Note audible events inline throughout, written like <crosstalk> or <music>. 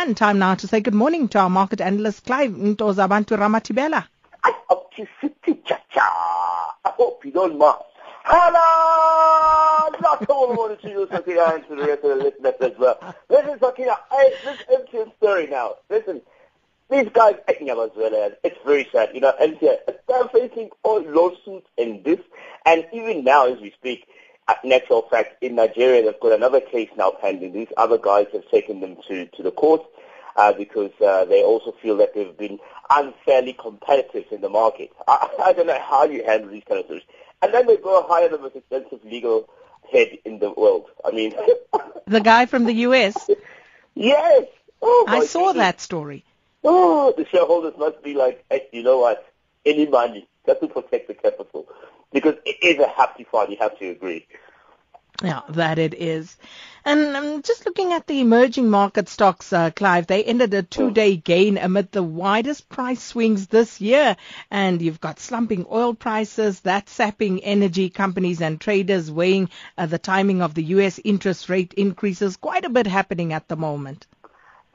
And time now to say good morning to our market analyst, Clive Ntozabantu Ramathibela. I'm up to City Cha-Cha. I hope you don't mind. Hello! Not all want to you, Sakina, and to the rest of the listeners as well. Listen, Sakina, hey, this MTN story now. Listen, these guys acting well as it's very sad. You know, MTN, they're facing all lawsuits and this, and even now as we speak, in actual fact, in Nigeria, they've got another case now pending. These other guys have taken them to, to the court uh, because uh, they also feel that they've been unfairly competitive in the market. I, I don't know how you handle these kind of things. And then they go hire the most expensive legal head in the world. I mean... <laughs> the guy from the U.S.? Yes. Oh, I saw goodness. that story. Oh, the shareholders must be like, hey, you know what? Any money, just to protect the capital because it is a happy fight. You have to agree. Yeah, that it is. And um, just looking at the emerging market stocks, uh, Clive, they ended a two-day gain amid the widest price swings this year. And you've got slumping oil prices, that sapping energy companies and traders weighing uh, the timing of the U.S. interest rate increases. Quite a bit happening at the moment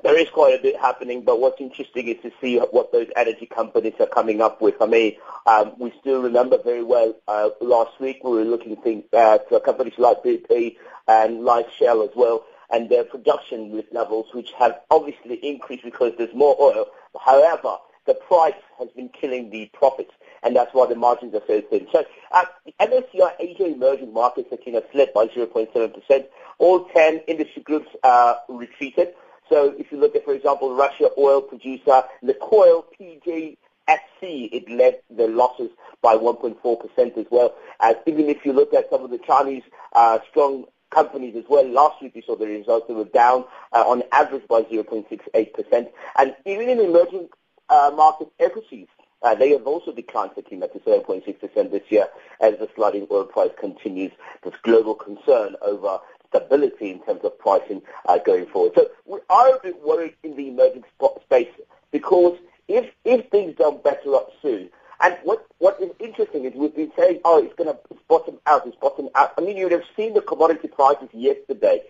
there is quite a bit happening, but what's interesting is to see what those energy companies are coming up with. I mean, um, we still remember very well uh, last week we were looking at uh, companies like BP and like Shell as well, and their production levels, which have obviously increased because there's more oil. However, the price has been killing the profits, and that's why the margins are so thin. So uh, MSCI Asia Emerging Markets are you know, slid by 0.7%. All 10 industry groups uh, retreated. So if you look at, for example, Russia oil producer, Lukoil PJSC, it led the losses by 1.4% as well. As even if you look at some of the Chinese uh, strong companies as well. Last week we saw the results; they were down uh, on average by 0.68%. And even in emerging uh, market equities, uh, they have also declined 13 to 7.6% this year as the sliding oil price continues. This global concern over stability in terms of pricing uh, going forward. So we are a bit worried in the emerging space because if if things don't better up soon, and what what is interesting is we've been saying, oh, it's going to bottom out. I mean, you would have seen the commodity prices yesterday.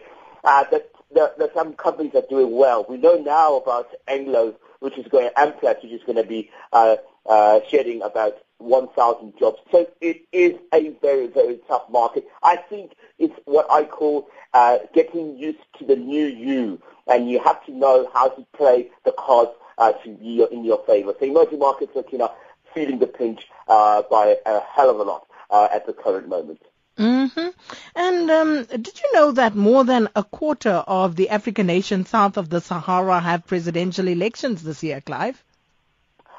Uh, that, that, that some companies are doing well. We know now about Anglo, which is going, Amplats, which is going to be uh, uh, shedding about 1,000 jobs. So it is a very, very tough market. I think it's what I call uh, getting used to the new you, and you have to know how to play the cards uh, to be in your favor. So emerging markets are, you know, feeling the pinch uh, by a hell of a lot uh, at the current moment. Mm-hmm. And um, did you know that more than a quarter of the African nations south of the Sahara have presidential elections this year, Clive?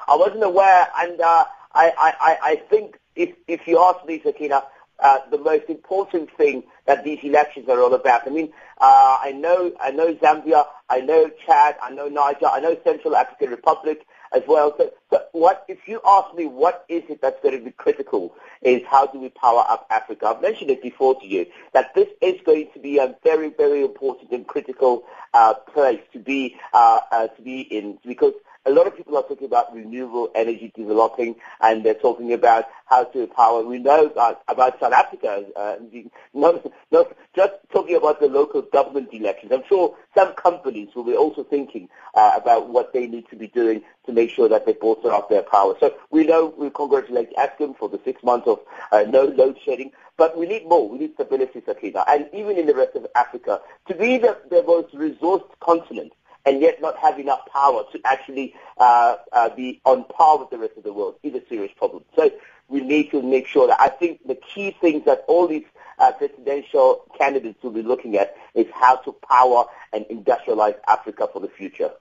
I wasn't aware, and uh, I, I, I think if, if you ask me, Sakina, uh, the most important thing that these elections are all about. I mean, uh, I know I know Zambia, I know Chad, I know Niger, I know Central African Republic as well. So, so what if you ask me what is it that's going to be critical is how do we power up Africa? I've mentioned it before to you that this is going to be a very very important and critical uh, place to be uh, uh, to be in because a lot of people are talking about renewable energy developing, and they're talking about how to power. We know about, about South Africa, uh, not, not just talking about the local government elections. I'm sure some companies will be also thinking uh, about what they need to be doing to make sure that they bolster up their power. So we know we congratulate Eskom for the six months of uh, no load shedding, but we need more. We need stability, Sakina, and even in the rest of Africa to be the, the most resourced continent and yet not have enough power to actually uh, uh, be on par with the rest of the world is a serious problem. So we need to make sure that I think the key things that all these uh, presidential candidates will be looking at is how to power and industrialize Africa for the future.